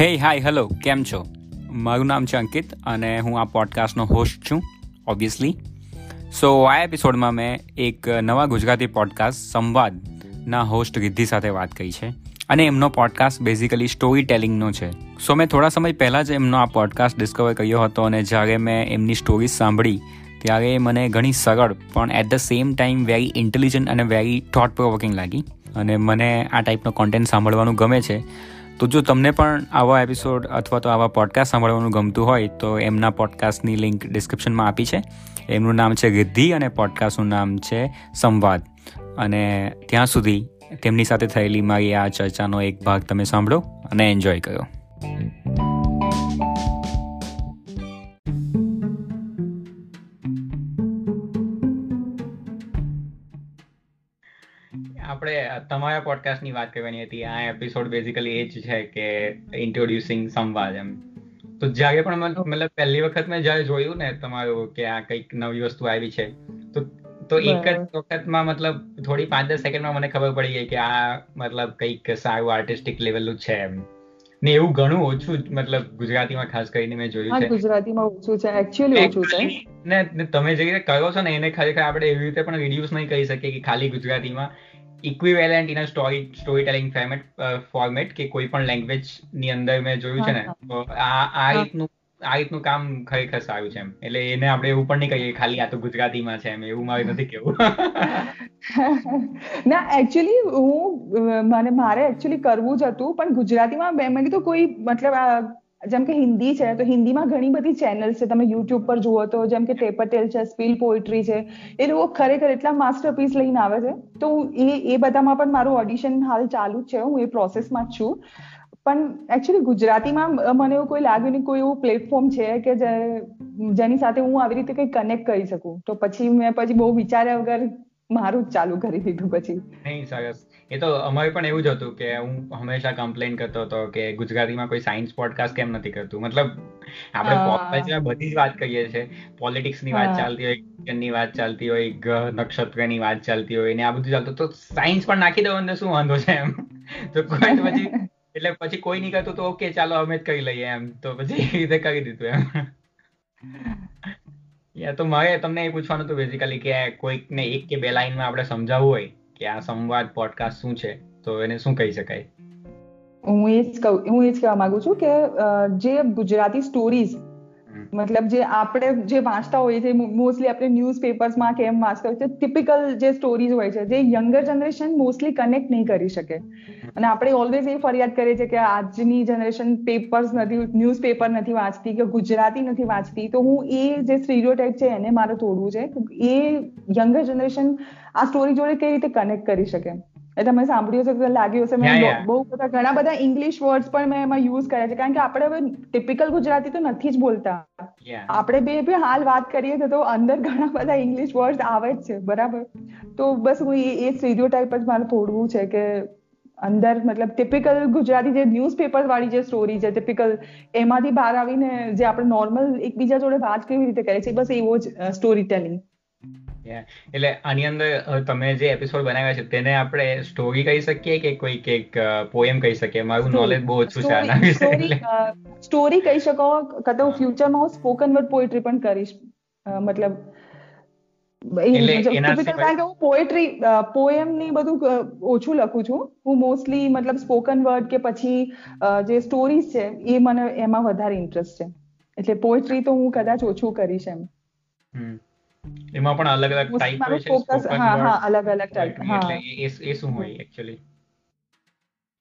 હે hi hello કેમ છો? મારું નામ છે અંકિત અને હું આ પોડકાસ્ટનો હોસ્ટ છું ઓબ્વિયસલી સો આ એપિસોડમાં મેં એક નવા ગુજરાતી પોડકાસ્ટ સંવાદના હોસ્ટ રિદ્ધિ સાથે વાત કરી છે. અને એમનો પોડકાસ્ટ બેઝિકલી સ્ટોરી ટેલિંગનો છે. સો મેં થોડા સમય પહેલાં જ એમનો આ પોડકાસ્ટ ડિસ્કવર કર્યો હતો અને જ્યારે મેં એમની સ્ટોરીઝ સાંભળી, ત્યારે મને ઘણી સરળ પણ at the same time very intelligent અને વેરી થોટ પ્રોવોકિંગ લાગી. અને મને આ ટાઈપનો કોન્ટેન્ટ સાંભળવાનું ગમે છે. તો જો તમને પણ આવા એપિસોડ અથવા તો આવા પોડકાસ્ટ સાંભળવાનું ગમતું હોય, તો એમના પોડકાસ્ટની લિંક ડિસ્ક્રિપ્શનમાં આપી છે. એમનું નામ છે ગિદ્ધિ અને પોડકાસ્ટનું નામ છે સંવાદ. અને ત્યાં સુધી તેમની સાથે થયેલી મારી આ ચર્ચાનો એક ભાગ તમે સાંભળો અને એન્જોય કરો. આપણે તમારા પોડકાસ્ટની વાત કરવાની હતી. આ એપિસોડ બેઝિકલી એ જ છે કે ઇન્ટ્રોડ્યુસિંગ સંવાદ એમ. તો જ્યારે પણ મતલબ પહેલી વખત મેં જ્યારે જોયું ને તમારું કે આ કંઈક નવી વસ્તુ આવી છે તો તો એક જ વખતમાં મતલબ થોડી પાંચ દસ સેકન્ડમાં મને ખબર પડી ગઈ કે આ મતલબ કંઈક સારું આર્ટિસ્ટિક લેવલનું છે એમ. ને એવું ઘણું ઓછું મતલબ ગુજરાતીમાં ખાસ કરીને મેં જોયું છે. ગુજરાતીમાં ઓછું છે. એકચ્યુઅલી ઓછું છે. ને તમે જે રીતે કરો છો ને એને ખરેખર આપણે એવી રીતે પણ રિડ્યુસ નહીં કરી શકીએ કે ખાલી ગુજરાતીમાં equivalent in story storytelling format format કે કોઈ પણ લેંગ્વેજની અંદર મેં જોયું છે ને તો આ આ રીતનું આ રીતનું કામ ખરેખર સારું છે એમ. એટલે એને આપણે એવું પણ નહીં કહીએ ખાલી આ તો ગુજરાતીમાં છે એમ એવું મારે નથી કેવું ના એકચ્યુઅલી હું મને મારે એકચ્યુઅલી કરવું જ હતું પણ ગુજરાતીમાં મેં કીધું કોઈ મતલબ જેમ કે હિન્દી છે તો હિન્દીમાં ઘણી બધી ચેનલ છે. તમે યુટ્યુબ પર જુઓ તો જેમ કે ટેપટેલ છે સ્પીલ પોએટ્રી છે એ લોકો ખરેખર એટલા માસ્ટરપીસ લઈને આવે છે. તો એ એ બધામાં પણ મારું ઓડિશન હાલ ચાલુ જ છે. હું એ પ્રોસેસમાં જ છું. પણ એકચ્યુઅલી ગુજરાતીમાં મને એવું કોઈ લાગ્યું નહીં કોઈ એવું પ્લેટફોર્મ છે કે જેની સાથે હું આવી રીતે કંઈ કનેક્ટ કરી શકું. તો પછી મેં પછી બહુ વિચાર્યા વગર મારું જ ચાલુ કરી દીધું પછી. નહીં સરસ. એ તો અમારે પણ એવું જ હતું કે હું હંમેશા કમ્પ્લેન કરતો હતો કે ગુજરાતીમાં કોઈ સાયન્સ પોડકાસ્ટ કેમ નથી કરતું? મતલબ આપણે બધી જ વાત કરીએ છીએ. પોલિટિક્સની વાત ચાલતી હોયની વાત ચાલતી હોય ગ્રહ નક્ષત્રની વાત ચાલતી હોય ને આ બધું ચાલતું તો સાયન્સ પણ નાખી દો અંદર શું વાંધો છે એમ? તો કોઈ પછી એટલે પછી કોઈ નહીં કરતું તો ઓકે ચાલો અમે જ કરી લઈએ એમ. તો પછી રીતે કરી દીધું એમ. યા તો મારે તમને એ પૂછવાનું હતું બેઝિકલી કે કોઈકને એક કે બે લાઈનમાં આપણે સમજાવવું હોય કે આ સંવાદ પોડકાસ્ટ શું છે, તો એને શું કહી શકાય? હું એ જ કહું, હું એ જ કહેવા માંગુ છું કે જે ગુજરાતી સ્ટોરીઝ મતલબ જે આપણે જે વાંચતા હોઈએ છીએ મોસ્ટલી આપણે ન્યૂઝપેપર્સમાં કે એમ વાંચતા હોય છે ટિપિકલ જે સ્ટોરીઝ હોય છે, જે યંગર જનરેશન મોસ્ટલી કનેક્ટ નહીં કરી શકે. અને આપણે ઓલવેઝ એ ફરિયાદ કરીએ છીએ કે આજની જનરેશન પેપર્સ નથી ન્યૂઝપેપર નથી વાંચતી કે ગુજરાતી નથી વાંચતી. તો હું એ જે સ્ટીરિયોટાઇપ છે એને મારે તોડવું છે. એ યંગર જનરેશન આ સ્ટોરી જોડે કઈ રીતે કનેક્ટ કરી શકે? એ તમે સાંભળ્યું હશે લાગ્યું હશે. મેં બહુ બધા ઘણા બધા ઇંગ્લિશ વર્ડ્સ પણ મેં એમાં યુઝ કર્યા છે. કારણ કે આપણે હવે ટિપિકલ ગુજરાતી તો નથી જ બોલતા. આપણે બે બે હાલ વાત કરીએ તો અંદર ઘણા બધા ઇંગ્લિશ વર્ડ આવે જ છે. બરાબર? તો બસ હું એ સ્ટીરિયોટાઇપ જ મારે તોડવું છે કે અંદર મતલબ ટિપિકલ ગુજરાતી જે ન્યૂઝપેપર વાળી જે સ્ટોરી છે ટિપિકલ એમાંથી બહાર આવીને જે આપણે નોર્મલ એકબીજા જોડે વાત કેવી રીતે કરે છે બસ એવો જ સ્ટોરી ટેલિંગ એટલે આની અંદર તમે જે એપિસોડ બનાવ્યા છે તેને આપણે સ્ટોરી કહી શકીએ કે કોઈ એક પોએમ કહી શકીએ? મારું નોલેજ બહુ ઓછું છે આના વિશે સ્ટોરી કહી શકો કદાચ હું ફ્યુચરમાં હું સ્પોકન વર્ડ પોએટ્રી પણ કરીશ. મતલબ કારણ કે હું પોએટ્રી પોએમની બધું ઓછું લખું છું. હું મોસ્ટલી મતલબ સ્પોકન વર્ડ કે પછી જે સ્ટોરીઝ છે એ મને એમાં વધારે ઇન્ટરેસ્ટ છે. એટલે પોએટ્રી તો હું કદાચ ઓછું કરીશ એમ. એમાં પણ અલગ અલગ ટાઈપ હોય છે સ્પોકન હા હા અલગ અલગ ટાઈપ હા. એ શું હોય એક્ચ્યુઅલી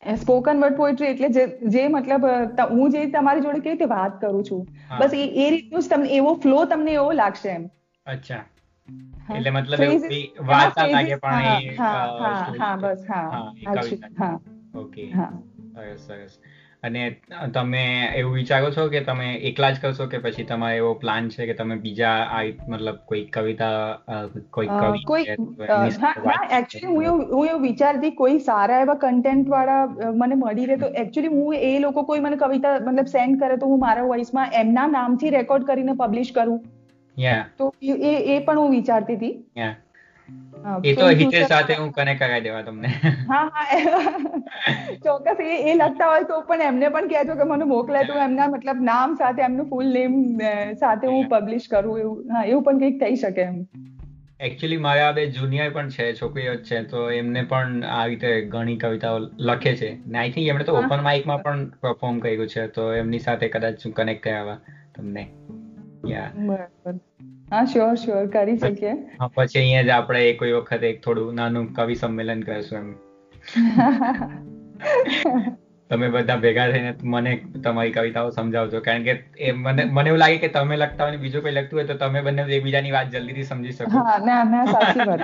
સ્પોકન વર્ડ પોએટ્રી એટલે જે જે મતલબ હું જે તમારી જોડે કેવી રીતે વાત કરું છું બસ એ એ રીતનું જ તમને એવો ફ્લો તમને એવો લાગશે એમ. અચ્છા. એટલે મતલબ વાર્તા લાગે પણ હા હા હા બસ હા. હા ઓકે. સરસ સરસ. અને તમે એવું વિચારો છો કે તમે એકલા જ કરશો કે પછી તમારે એવો પ્લાન છે કે તમે બીજા આ મતલબ કોઈ કવિતા કોઈ કવિ કોઈ એકચ્યુઅલી હું એવું હું એવું વિચારતી કોઈ સારા એવા કન્ટેન્ટ વાળા મને મળી રહે તો એકચ્યુઅલી હું એ લોકો કોઈ મને કવિતા મતલબ સેન્ડ કરે તો હું મારા વોઇસમાં એમના નામથી રેકોર્ડ કરીને પબ્લિશ કરું. તો એ એ પણ હું વિચારતી હતી. એ તો હિતેશ સાથે હું કનેક્ટ કરાવી દેવા તમને. હા હા ચોક્કસ એ એ લગતા હોય તો પણ એમને પણ કહેજો કે મને મોકલે તો એમના મતલબ નામ સાથે એમનું ફૂલ નેમ સાથે હું પબ્લિશ કરું એવું. હા એવું પણ કંઈક થઈ શકે એમ. એકચ્યુઅલી મારા બે જુનિયર પણ છે છોકરીઓ છે તો એમને પણ આ રીતે ઘણી કવિતાઓ લખે છે. ને આઈ થિંક એમણે તો ઓપન માઇકમાં પણ પરફોર્મ કર્યું છે તો એમની સાથે કદાચ હું કનેક્ટ કરાવવા તમને. યા બરાબર. હા શ્યોર શ્યોર કરી શકીએ. પછી અહીંયા જ આપણે કોઈ વખત એક થોડું નાનું કવિ સંમેલન કરશું એમ. તમે બધા ભેગા થઈને મને તમારી કવિતાઓ સમજાવજો. કારણ કે એ મને મને એવું લાગે કે તમે લખતા હોય બીજું કોઈ લખતું હોય તો તમે બંને એકબીજાની વાત જલ્દીથી સમજી શકો. હા ના ના સાચી વાત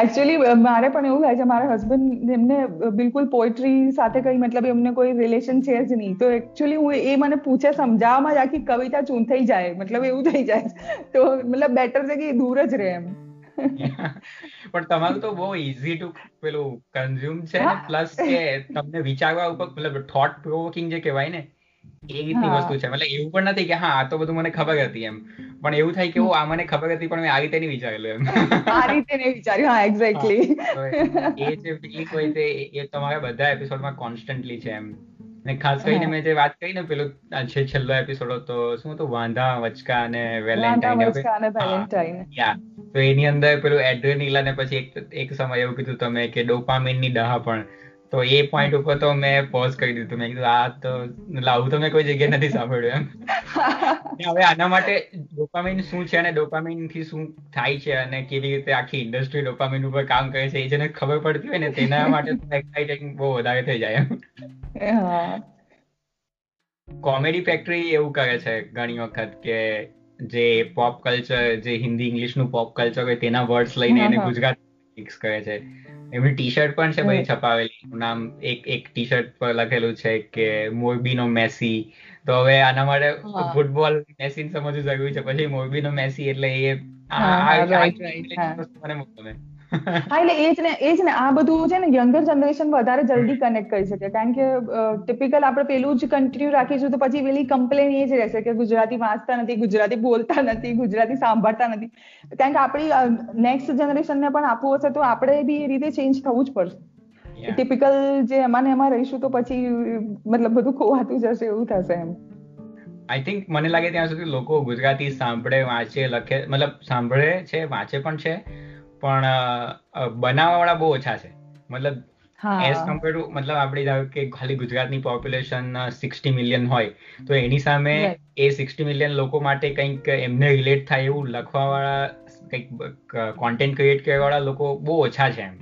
એકચ્યુઅલી મારે પણ એવું થાય છે મારા હસબન્ડ એમને બિલકુલ પોએટ્રી સાથે કઈ મતલબ એમને કોઈ રિલેશન છે જ નહીં. તો એકચ્યુઅલી હું એ મને પૂછે સમજાવવામાં જ આખી કવિતા ચૂન થઈ જાય મતલબ એવું થઈ જાય. તો મતલબ બેટર છે કે દૂર જ રહે એમ. પણ તમારું તો બહુ ઈઝી ટુ પેલું કન્ઝ્યુમ છે પ્લસ કે તમને વિચારવા ઉપર મતલબ થોટ પ્રોવોકિંગ જે કહેવાય ને એ રીતની વસ્તુ છે. મતલબ એવું પણ નથી કે હા આ તો બધું મને ખબર હતી એમ. પણ એવું થાય કે આ મને ખબર હતી પણ મેં આ રીતે નહીં વિચારેલું એમ. આ રીતે નહીં વિચાર્યું. હા એક્ઝેક્ટલી એ જે ફીલિંગ હોય તે એ તમારા બધા એપિસોડમાં કોન્સ્ટન્ટલી છે એમ. ને ખાસ કરીને મેં જે વાત કરી ને પેલું છે છેલ્લો એપિસોડ હતો શું હતું? વાંધા વચકા અને વેલેન્ટાઇન યા તો એની અંદર પેલું એડ્રેનિલા ને પછી એક એક સમય એવું કીધું તમે કે ડોપામિનની ડહા પણ. તો એ પોઈન્ટ ઉપર તો મેં પોઝ કરી દીધું. મેં કીધું આ તો લાવું તો મેં કોઈ જગ્યાએ નથી સાંભળ્યું એમ. હવે આના માટે ડોપામિન શું છે અને ડોપામિનથી શું થાય છે અને કેવી રીતે આખી ઇન્ડસ્ટ્રી ડોપામિન ઉપર કામ કરે છે એ જેને ખબર પડતી હોય ને તેના માટે એક્સાઇટિંગ બહુ વધારે થઈ જાય એમ. કોમેડી ફેક્ટરી એવું કરે છે ઘણી વખત કે જે પોપ કલ્ચર જે હિન્દી ઇંગ્લિશનું પોપ કલ્ચર હોય તેના વર્ડ્સ લઈને એને ગુજરાત મિક્સ કરે છે. એમની ટી શર્ટ પણ છે ભાઈ છપાવેલી. નામ એક એક ટી શર્ટ પર લખેલું છે કે મોરબીનો મેસી. તો હવે આના માટે ફૂટબોલ મેસી સમજવું જરૂરી છે. પછી મોરબી નો મેસી એટલે એ મને ગમે હા એટલે એ જ ને એ જ ને આ બધું છે ને યંગર જનરેશન વધારે જલ્દી કનેક્ટ કરી શકે. કારણ કે ટિપિકલ આપણે પેલું જ કન્ટિન્યુ રાખીશું તો પછી પેલી કમ્પ્લેન એ જ રહેશે કે ગુજરાતી વાંચતા નથી ગુજરાતી બોલતા નથી ગુજરાતી સાંભળતા નથી. કારણ કે આપણી નેક્સ્ટ જનરેશનને પણ આપવું હશે તો આપણે બી એ રીતે ચેન્જ થવું જ પડશે. ટિપિકલ જે એમાં ને એમાં રહીશું તો પછી મતલબ બધું ખોવાતું જશે એવું થશે એમ. આઈ થિંક મને લાગે ત્યાં સુધી લોકો ગુજરાતી સાંભળે વાંચે લખે મતલબ સાંભળે છે વાંચે પણ છે પણ બનાવવા વાળા બહુ ઓછા છે. મતલબ એઝ કમ્પેર ટુ મતલબ આપણે ધારો કે ખાલી ગુજરાતની પોપ્યુલેશન સિક્સટી મિલિયન હોય તો એની સામે એ સિક્સટી મિલિયન લોકો માટે કંઈક એમને રિલેટ થાય એવું લખવા વાળા કંઈક કોન્ટેન્ટ ક્રિએટ કરવા વાળા લોકો બહુ ઓછા છે એમ.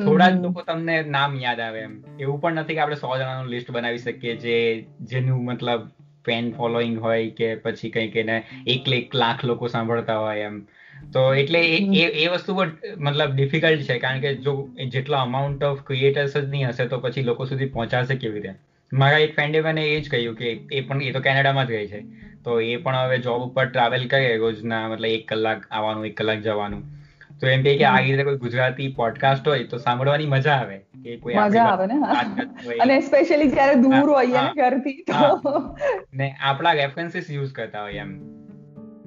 થોડા જ લોકો તમને નામ યાદ આવે એમ. એવું પણ નથી કે આપણે સો જણાનું લિસ્ટ બનાવી શકીએ જે જેનું મતલબ ફેન ફોલોઈંગ હોય કે પછી કંઈક એને એક એક લાખ લોકો સાંભળતા હોય એમ. તો એટલે એ એ વસ્તુ પણ મતલબ ડિફિકલ્ટ છે કારણ કે જો જેટલા અમાઉન્ટ ઓફ ક્રિએટર્સ જ નહીં હશે તો પછી લોકો સુધી પહોંચાશે કેવી રીતે? મારા એક ફ્રેન્ડે મને એ જ કહ્યું કે એ પણ એ તો કેનેડામાં જ ગઈ છે. તો એ પણ હવે જોબ ઉપર ટ્રાવેલ કરે રોજના મતલબ એક કલાક આવવાનું એક કલાક જવાનું. તો એમ કે આ રીતે કોઈ ગુજરાતી પોડકાસ્ટ હોય તો સાંભળવાની મજા આવે. કે કોઈ મજા આવે ને? અને સ્પેશિયલી જ્યારે દૂર હોઈએ ને ઘરથી તો. ને આપણા રેફરન્સીસ યુઝ કરતા હોય એમ.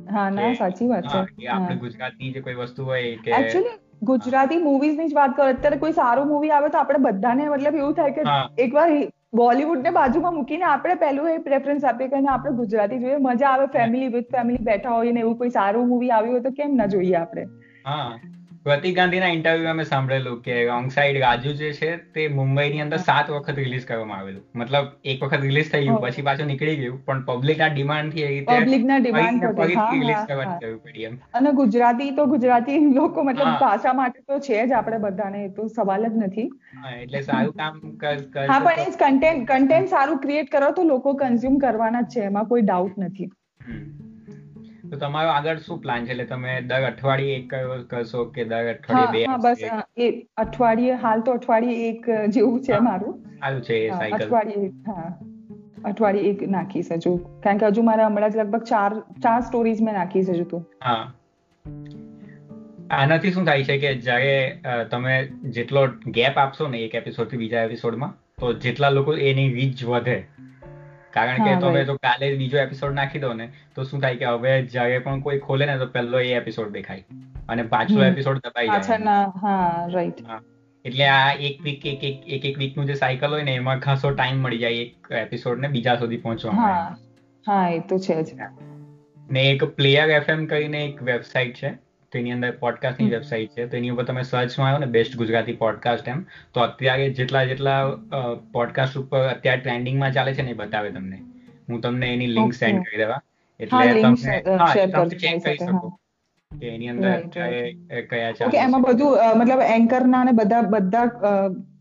હા ના સાચી વાત છે. આપણે ગુજરાતની જે કોઈ વસ્તુ હોય કે એકચ્યુઅલી ગુજરાતી મૂવીઝની જ વાત કરો અત્યારે કોઈ સારું મૂવી આવે તો આપણે બધાને મતલબ એવું થાય કે એકવાર બોલીવુડ ને બાજુમાં મૂકીને આપણે પહેલું એ પ્રેફરન્સ આપીએ કે આપણે ગુજરાતી જોઈએ મજા આવે ફેમિલી વિથ ફેમિલી બેઠા હોય ને એવું કોઈ સારું મૂવી આવ્યું હોય તો કેમ ના જોઈએ આપણે? હા. પ્રતિક ગાંધીના ઇન્ટરવ્યુમાં મેં સાંભળેલું કે રોંગ સાઈડ રાજુ જે છે તે મુંબઈની અંદર સાત વખત રિલીઝ કરવામાં આવેલું. મતલબ એક વખત રિલીઝ થઈ ગયું પછી પાછું નીકળી ગયું પણ પબ્લિક ના ડિમાન્ડથી રીતે પબ્લિકના ડિમાન્ડ રિલીઝ કરવાની જરૂર પડી એમ. અને ગુજરાતી તો ગુજરાતી લોકો મતલબ ભાષા માટે તો છે જ આપણે બધાને એ તો સવાલ જ નથી. એટલે સારું કામ કર હા પણ એ કન્ટેન્ટ કન્ટેન્ટ સારું ક્રિએટ કરો તો લોકો કન્ઝ્યુમ કરવાના જ છે એમાં કોઈ ડાઉટ નથી. તો તમારો આગળ શું પ્લાન છે? એટલે તમે દર અઠવાડિયે એક કરશો કે દર અઠવાડિયે બે બસ એ અઠવાડિયે હાલ તો અઠવાડિયે એક જેવું છે મારું. સારું છે એ સાયકલ અઠવાડિયે હા. અઠવાડિયે એક નાખીશ હજુ. કારણ કે હજુ મારા હમણાં જ લગભગ ચાર ચાર સ્ટોરીઝ મેં નાખીશ હજુ તો. હા. આનાથી શું થાય છે કે જ્યારે તમે જેટલો ગેપ આપશો ને એક એપિસોડથી બીજા એપિસોડમાં તો જેટલા લોકો એની રીચ વધે કારણ કે તમે તો કાલે બીજો એપિસોડ નાખી દો ને તો શું થાય કે હવે જ્યારે પણ કોઈ ખોલે ને તો પહેલો એ એપિસોડ દેખાય. અને પાછલો એપિસોડ દબાઈ જાય. હા રાઈટ એટલે આ એક વીક એક એક એક એક વીકનું જે સાયકલ હોય ને એમાં ખાસો ટાઈમ મળી જાય એક એપિસોડ ને બીજા સુધી પહોંચવા હા. હા એ તો છે જ. ને એક પ્લેયર એફએમ કરીને એક વેબસાઇટ છે. તેની અંદર પોડકાસ્ટની વેબસાઇટ છે. તો એની ઉપર તમે સર્ચમાં આવ્યો ને બેસ્ટ ગુજરાતી પોડકાસ્ટ એમ તો અત્યારે જેટલા જેટલા પોડકાસ્ટ ઉપર અત્યારે ટ્રેન્ડિંગમાં ચાલે છે ને એ બતાવે તમને. હું તમને એની લિંક સેન્ડ કરી દેવા. એટલે તમે તમે ચેક કરી શકો કે એની અંદર કયા ચાલે એમાં બધું મતલબ એન્કર ના ને બધા બધા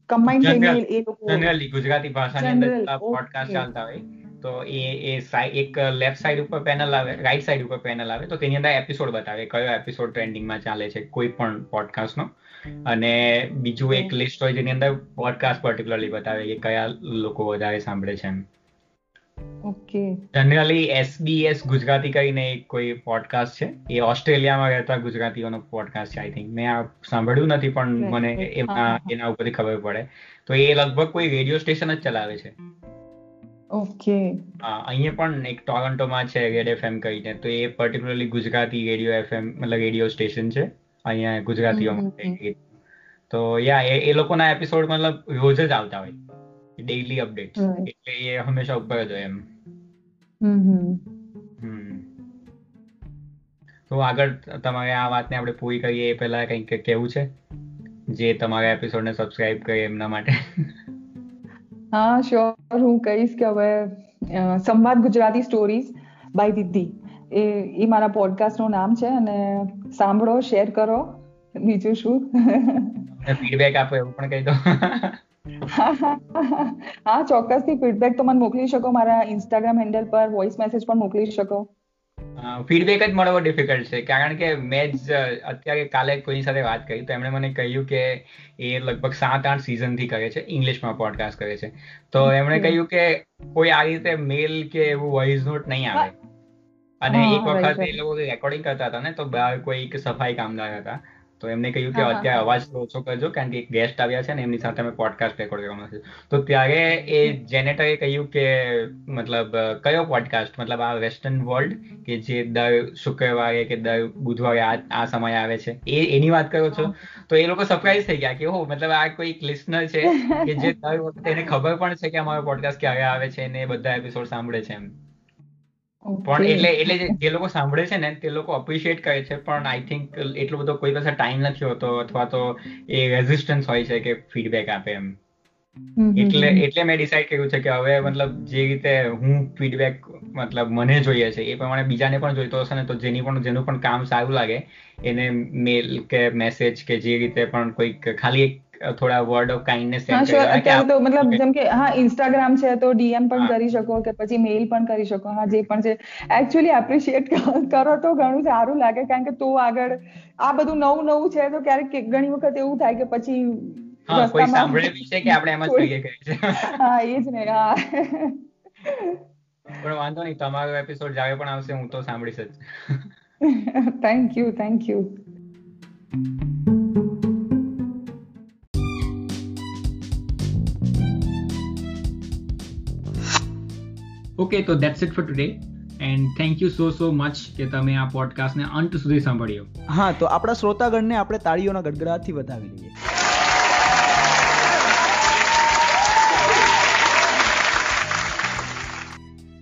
કમ્બાઈન થઈને એ લોકો જનરલી ગુજરાતી ભાષાની અંદર પોડકાસ્ટ ચાલતા હોય તો એ એ એક લેફ્ટ સાઈડ ઉપર પેનલ આવે રાઈટ સાઈડ ઉપર પેનલ આવે તો તેની અંદર એપિસોડ બતાવે કયો એપિસોડ ટ્રેન્ડિંગમાં ચાલે છે કોઈ પણ પોડકાસ્ટનો અને બીજું એક લિસ્ટ હોય જેની અંદર પોડકાસ્ટ પર્ટિક્યુલરલી બતાવે કે કયા લોકો વધારે સાંભળે છે એમ. ઓકે. જનરલી એસબીએસ ગુજરાતી કરીને એક કોઈ પોડકાસ્ટ છે. એ ઓસ્ટ્રેલિયામાં રહેતા ગુજરાતીઓનો પોડકાસ્ટ છે આઈ થિંક મેં આ સાંભળ્યું નથી પણ મને એના એના ઉપરથી ખબર પડે. તો એ લગભગ કોઈ રેડિયો સ્ટેશન જ ચલાવે છે. ઓકે. અહીંયા પણ એક ટોરન્ટોમાં છે રેડ એફએમ કહીને. તો એ પર્ટિક્યુલરલી ગુજરાતી રેડિયો એફએમ મતલબ રેડિયો સ્ટેશન છે. અહીંયા ગુજરાતીઓ માટે તો યા એ લોકોના એપિસોડ મતલબ રોજ જ આવતા હોય. ડેઈલી અપડેટ એટલે એ હંમેશા ઉપર જ હોય એમ. તો આગળ તમારે આ વાતને આપણે પૂરી કરીએ એ પહેલા કંઈક કેવું છે? જે તમારા એપિસોડને સબસ્ક્રાઇબ કરે એમના માટે. હા શ્યોર હું કહીશ કે હવે સંવાદ ગુજરાતી સ્ટોરીઝ બાય દીદી એ એ મારા પોડકાસ્ટનું નામ છે અને સાંભળો શેર કરો બીજું શું ફીડબેક આપો એવું પણ કહી દો. હા ચોક્કસથી ફીડબેક તો મને મોકલી શકો મારા ઇન્સ્ટાગ્રામ હેન્ડલ પર વોઇસ મેસેજ પણ મોકલી શકો. ફીડબેક જ મળવો ડિફિકલ્ટ છે. કારણ કે મેં જ અત્યારે કાલે કોઈની સાથે વાત કરી તો એમણે મને કહ્યું કે એ લગભગ સાત આઠ સિઝનથી કરે છે ઇંગ્લિશમાં પોડકાસ્ટ કરે છે. તો એમણે કહ્યું કે કોઈ આ રીતે મેલ કે એવું વોઇસ નોટ નહીં આવે. અને એક વખત એ લોકો રેકોર્ડિંગ કરતા હતા ને તો બહાર કોઈ સફાઈ કામદાર હતા. તો એમને કહ્યું કે અત્યારે અવાજ ઓછો કરજો કારણ કે એક ગેસ્ટ આવ્યા છે ને એમની સાથે અમે પોડકાસ્ટ રેકોર્ડ કરવાનો છે તો ત્યારે એ જેનેટરે કહ્યું કે મતલબ કયો પોડકાસ્ટ મતલબ આ વેસ્ટર્ન વર્લ્ડ કે જે દર શુક્રવારે કે દર બુધવારે આ આ સમય આવે છે. એ એની વાત કરો છો? તો એ લોકો સરપ્રાઈઝ થઈ ગયા કે હો મતલબ આ કોઈ લિસનર છે કે જે દર વખતે એને ખબર પણ છે કે અમારો પોડકાસ્ટ ક્યારે આવે છે ને બધા એપિસોડ સાંભળે છે એમ. પણ એટલે એટલે જે લોકો સાંભળે છે ને તે લોકો અપ્રિશિએટ કરે છે પણ આઈ થિંક એટલો બધો કોઈ પાસે ટાઈમ નથી હોતો અથવા તો એ રેઝિસ્ટન્સ હોય છે કે ફીડબેક આપે એમ. એટલે એટલે મેં ડિસાઈડ કર્યું છે કે હવે મતલબ જે રીતે હું ફીડબેક મતલબ મને જોઈએ છે એ પ્રમાણે બીજાને પણ જોઈતો હશે ને તો જેની પણ જેનું પણ કામ સારું લાગે એને મેલ કે મેસેજ કે જે રીતે પણ કોઈક ખાલી એક થોડા વર્ડ ઓફ કાઇન્ડનેસ અત્યારે તો મતલબ જેમ કે હા ઇન્સ્ટાગ્રામ છે તો ડીએમ પણ કરી શકો કે પછી મેઇલ પણ કરી શકો. હા જે પણ છે. એકચ્યુઅલી એપ્રિશિએટ કરો તો ઘણું સારું લાગે કારણ કે તો આગળ આ બધું નવું નવું છે તો ક્યારેક ઘણી વખત એવું થાય કે પછી કોઈ સાંભળે છે કે આપણે એમ જ કહીએ છે? હા એ જ ને હા. પણ વાંધો નહીં તમારો એપિસોડ જાવે પણ આવશે હું તો સાંભળીશ જ. Thank you thank you okay તો that's it for today and thank you so so much કે તમે આ પોડકાસ્ટને અંત સુધી સાંભળ્યો. હા, તો આપણા શ્રોતાગણને આપણે તાળીઓના ગડગડાટથી વધાવી લઈએ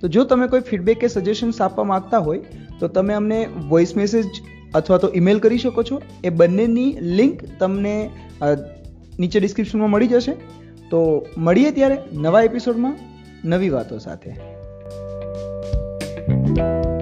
તો જો તમે કોઈ ફીડબેક કે સજેશન્સ આપવા માંગતા હોય, તો તમે અમને વોઇસ મેસેજ અથવા તો ઈમેલ કરી શકો છો. એ બંનેની લિંક તમને નીચે ડિસ્ક્રિપ્શનમાં મળી જશે. તો મળીએ ત્યારે નવા એપિસોડમાં નવી વાતો સાથે. thank you